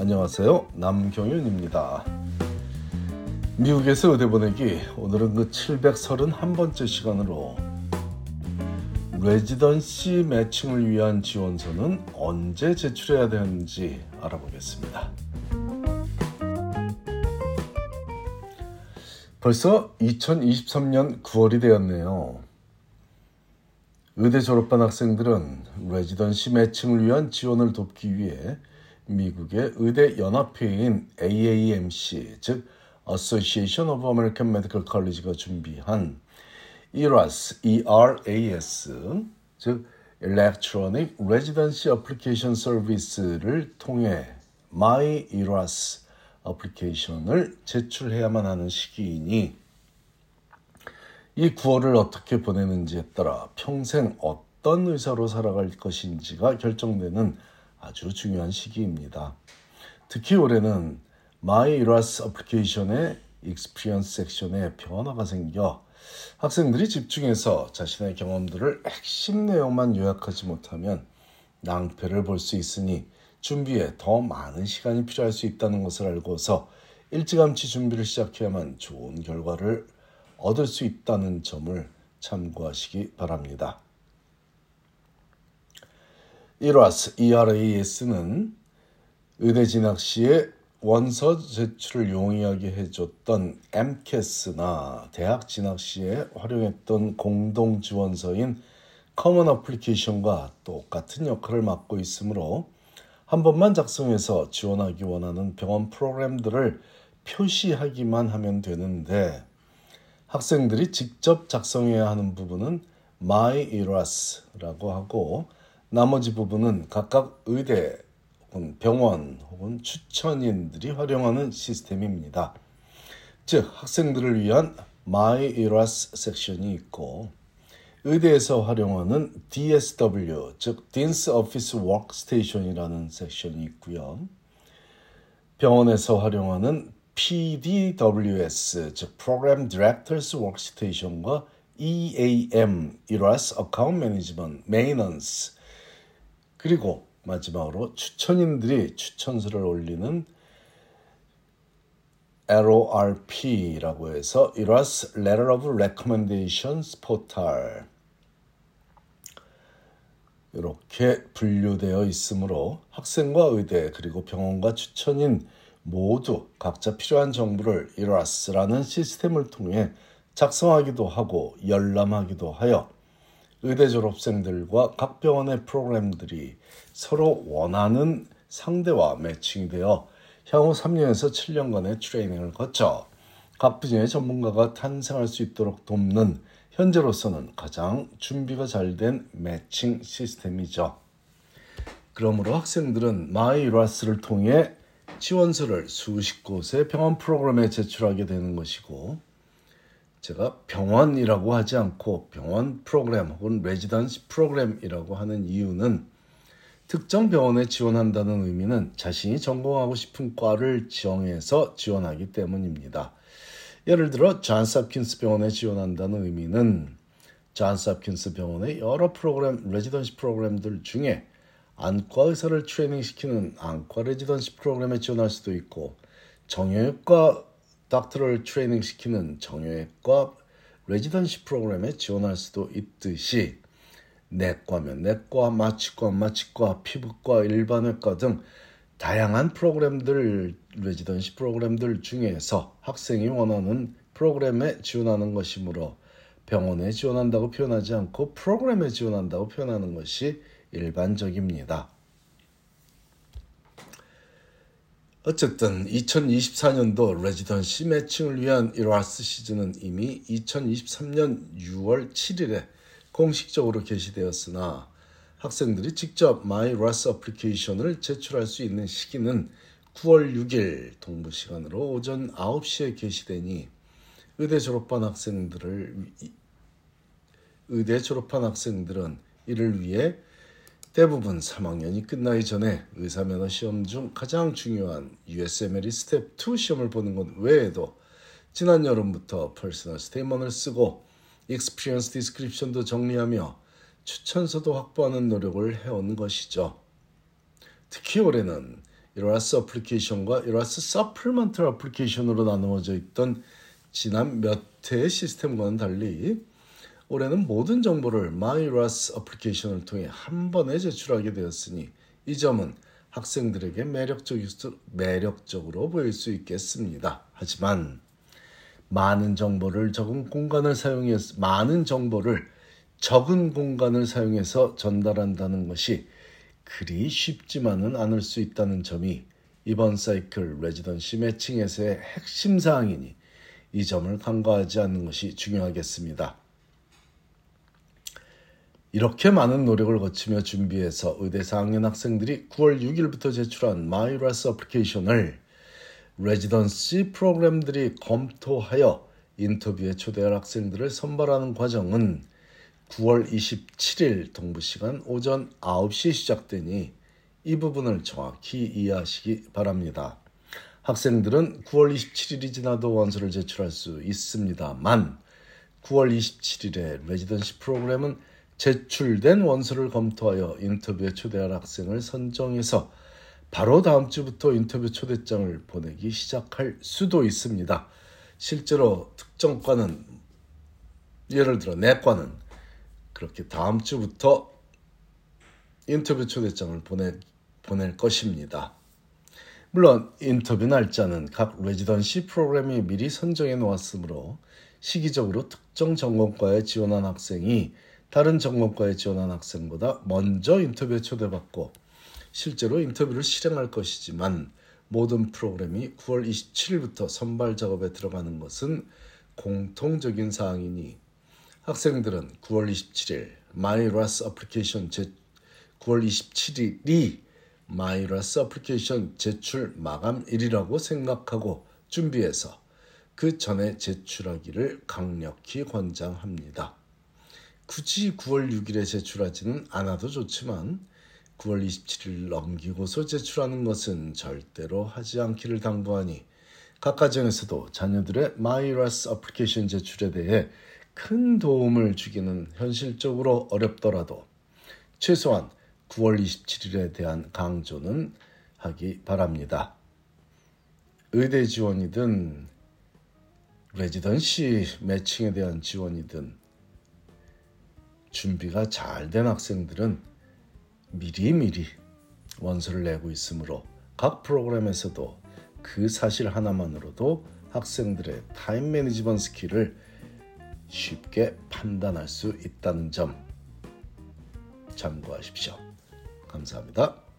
안녕하세요. 남경윤입니다. 미국에서 의대 보내기 오늘은 그 731번째 시간으로 레지던시 매칭을 위한 지원서는 언제 제출해야 되는지 알아보겠습니다. 벌써 2023년 9월이 되었네요. 의대 졸업반 학생들은 레지던시 매칭을 위한 지원을 돕기 위해 미국의 의대 연합회인 AAMC, 즉 Association of American Medical College가 준비한 ERAS, ERAS, 즉 Electronic Residency Application Service를 통해 My ERAS 어플리케이션을 제출해야만 하는 시기이니 이 9월을 어떻게 보내는지에 따라 평생 어떤 의사로 살아갈 것인지가 결정되는 아주 중요한 시기입니다. 특히 올해는 My Eras 어플리케이션의 익스피리언스 섹션에 변화가 생겨 학생들이 집중해서 자신의 경험들을 핵심 내용만 요약하지 못하면 낭패를 볼 수 있으니 준비에 더 많은 시간이 필요할 수 있다는 것을 알고서 일찌감치 준비를 시작해야만 좋은 결과를 얻을 수 있다는 점을 참고하시기 바랍니다. ERAS ERAS는 의대 진학 시에 원서 제출을 용이하게 해줬던 AMCAS나 대학 진학 시에 활용했던 공동 지원서인 Common Application과 똑같은 역할을 맡고 있으므로 한 번만 작성해서 지원하기 원하는 병원 프로그램들을 표시하기만 하면 되는데 학생들이 직접 작성해야 하는 부분은 My Eras라고 하고 나머지 부분은 각각 의대 혹은 병원 혹은 추천인들이 활용하는 시스템입니다. 즉 학생들을 위한 My Eras 섹션이 있고 의대에서 활용하는 DSW 즉 Dean's Office Workstation이라는 섹션이 있고요. 병원에서 활용하는 PDWS 즉 Program Directors Workstation과 EAM Eras Account Management Maintenance 그리고 마지막으로 추천인들이 추천서를 올리는 LORP라고 해서 Eras Letter of Recommendations Portal 이렇게 분류되어 있으므로 학생과 의대 그리고 병원과 추천인 모두 각자 필요한 정보를 이라스라는 시스템을 통해 작성하기도 하고 열람하기도 하여 의대 졸업생들과 각 병원의 프로그램들이 서로 원하는 상대와 매칭이 되어 향후 3년에서 7년간의 트레이닝을 거쳐 각 분야의 전문가가 탄생할 수 있도록 돕는 현재로서는 가장 준비가 잘 된 매칭 시스템이죠. 그러므로 학생들은 마이라스를 통해 지원서를 수십 곳의 병원 프로그램에 제출하게 되는 것이고 제가 병원이라고 하지 않고 병원 프로그램 혹은 residency 프로그램이라고 하는 이유는 특정 병원에 지원한다는 의미는 자신이 전공하고 싶은 과를 정해서 지원하기 때문입니다. 예를 들어 존스 홉킨스 병원에 지원한다는 의미는 존스 홉킨스 병원의 여러 프로그램, residency 프로그램들 중에 안과 의사를 트레이닝시키는 안과 residency 프로그램에 지원할 수도 있고 정형외과 닥터를 트레이닝 시키는 정형외과 레지던시 프로그램에 지원할 수도 있듯이 내과면 내과, 마취과, 마취과, 피부과, 일반외과 등 다양한 프로그램들, 레지던시 프로그램들 중에서 학생이 원하는 프로그램에 지원하는 것이므로 병원에 지원한다고 표현하지 않고 프로그램에 지원한다고 표현하는 것이 일반적입니다. 어쨌든 2024년도 residency matching을 위한 ERAS 시즌은 이미 2023년 6월 7일에 공식적으로 게시되었으나 학생들이 직접 MyERAS application을 제출할 수 있는 시기는 9월 6일 동부 시간으로 오전 9시에 게시되니 의대 졸업한 학생들을 의대 졸업한 학생들은 이를 위해 대부분 3학년이 끝나기 전에 의사면허 시험 중 가장 중요한 USMLE Step 2 시험을 보는 것 외에도 지난 여름부터 personal statement을 쓰고 experience description도 정리하며 추천서도 확보하는 노력을 해온 것이죠. 특히 올해는 ERAS application과 ERAS supplement application으로 나누어져 있던 지난 몇 해의 시스템과는 달리 올해는 모든 정보를 MyERAS application을 통해 한 번에 제출하게 되었으니 이 점은 학생들에게 매력적, 매력적으로 보일 수 있겠습니다. 하지만 많은 정보를 적은 공간을 사용해서 많은 정보를 적은 공간을 사용해서 전달한다는 것이 그리 쉽지만은 않을 수 있다는 점이 이번 사이클 residency matching에서의 핵심 사항이니 이 점을 간과하지 않는 것이 중요하겠습니다. 이렇게 많은 노력을 거치며 준비해서 의대 4학년 학생들이 9월 6일부터 제출한 MyERAS application을 residency 프로그램들이 검토하여 인터뷰에 초대할 학생들을 선발하는 과정은 9월 27일 동부 시간 오전 9시 시작되니 이 부분을 정확히 이해하시기 바랍니다. 학생들은 9월 27일이 지나도 원서를 제출할 수 있습니다만 9월 27일에 레지던시 프로그램은 제출된 원서를 검토하여 인터뷰에 초대할 학생을 선정해서 바로 다음 주부터 인터뷰 초대장을 보내기 시작할 수도 있습니다. 실제로 특정 과는 예를 들어 내 과는 그렇게 다음 주부터 인터뷰 초대장을 보내, 보낼 것입니다. 물론 인터뷰 날짜는 각 레지던시 프로그램이 미리 선정해 놓았으므로 시기적으로 특정 전공과에 지원한 학생이 다른 전공과에 지원한 학생보다 먼저 인터뷰에 초대받고 실제로 인터뷰를 실행할 것이지만 모든 프로그램이 9월 27일부터 선발 작업에 들어가는 것은 공통적인 사항이니 학생들은 9월 27일 MyERAS application 제 9월 27일이 MyERAS application 제출 마감일이라고 생각하고 준비해서 그 전에 제출하기를 강력히 권장합니다. 굳이 9월 6일에 제출하지는 않아도 좋지만 9월 27일 넘기고서 제출하는 것은 절대로 하지 않기를 당부하니 각 가정에서도 자녀들의 MyERAS application 제출에 대해 큰 도움을 주기는 현실적으로 어렵더라도 최소한 9월 27일에 대한 강조는 하기 바랍니다. 의대 지원이든 residency 매칭에 대한 지원이든 준비가 잘 된 학생들은 미리미리 원서를 내고 있으므로 각 프로그램에서도 그 사실 하나만으로도 학생들의 time management skill을 쉽게 판단할 수 있다는 점 참고하십시오. 감사합니다.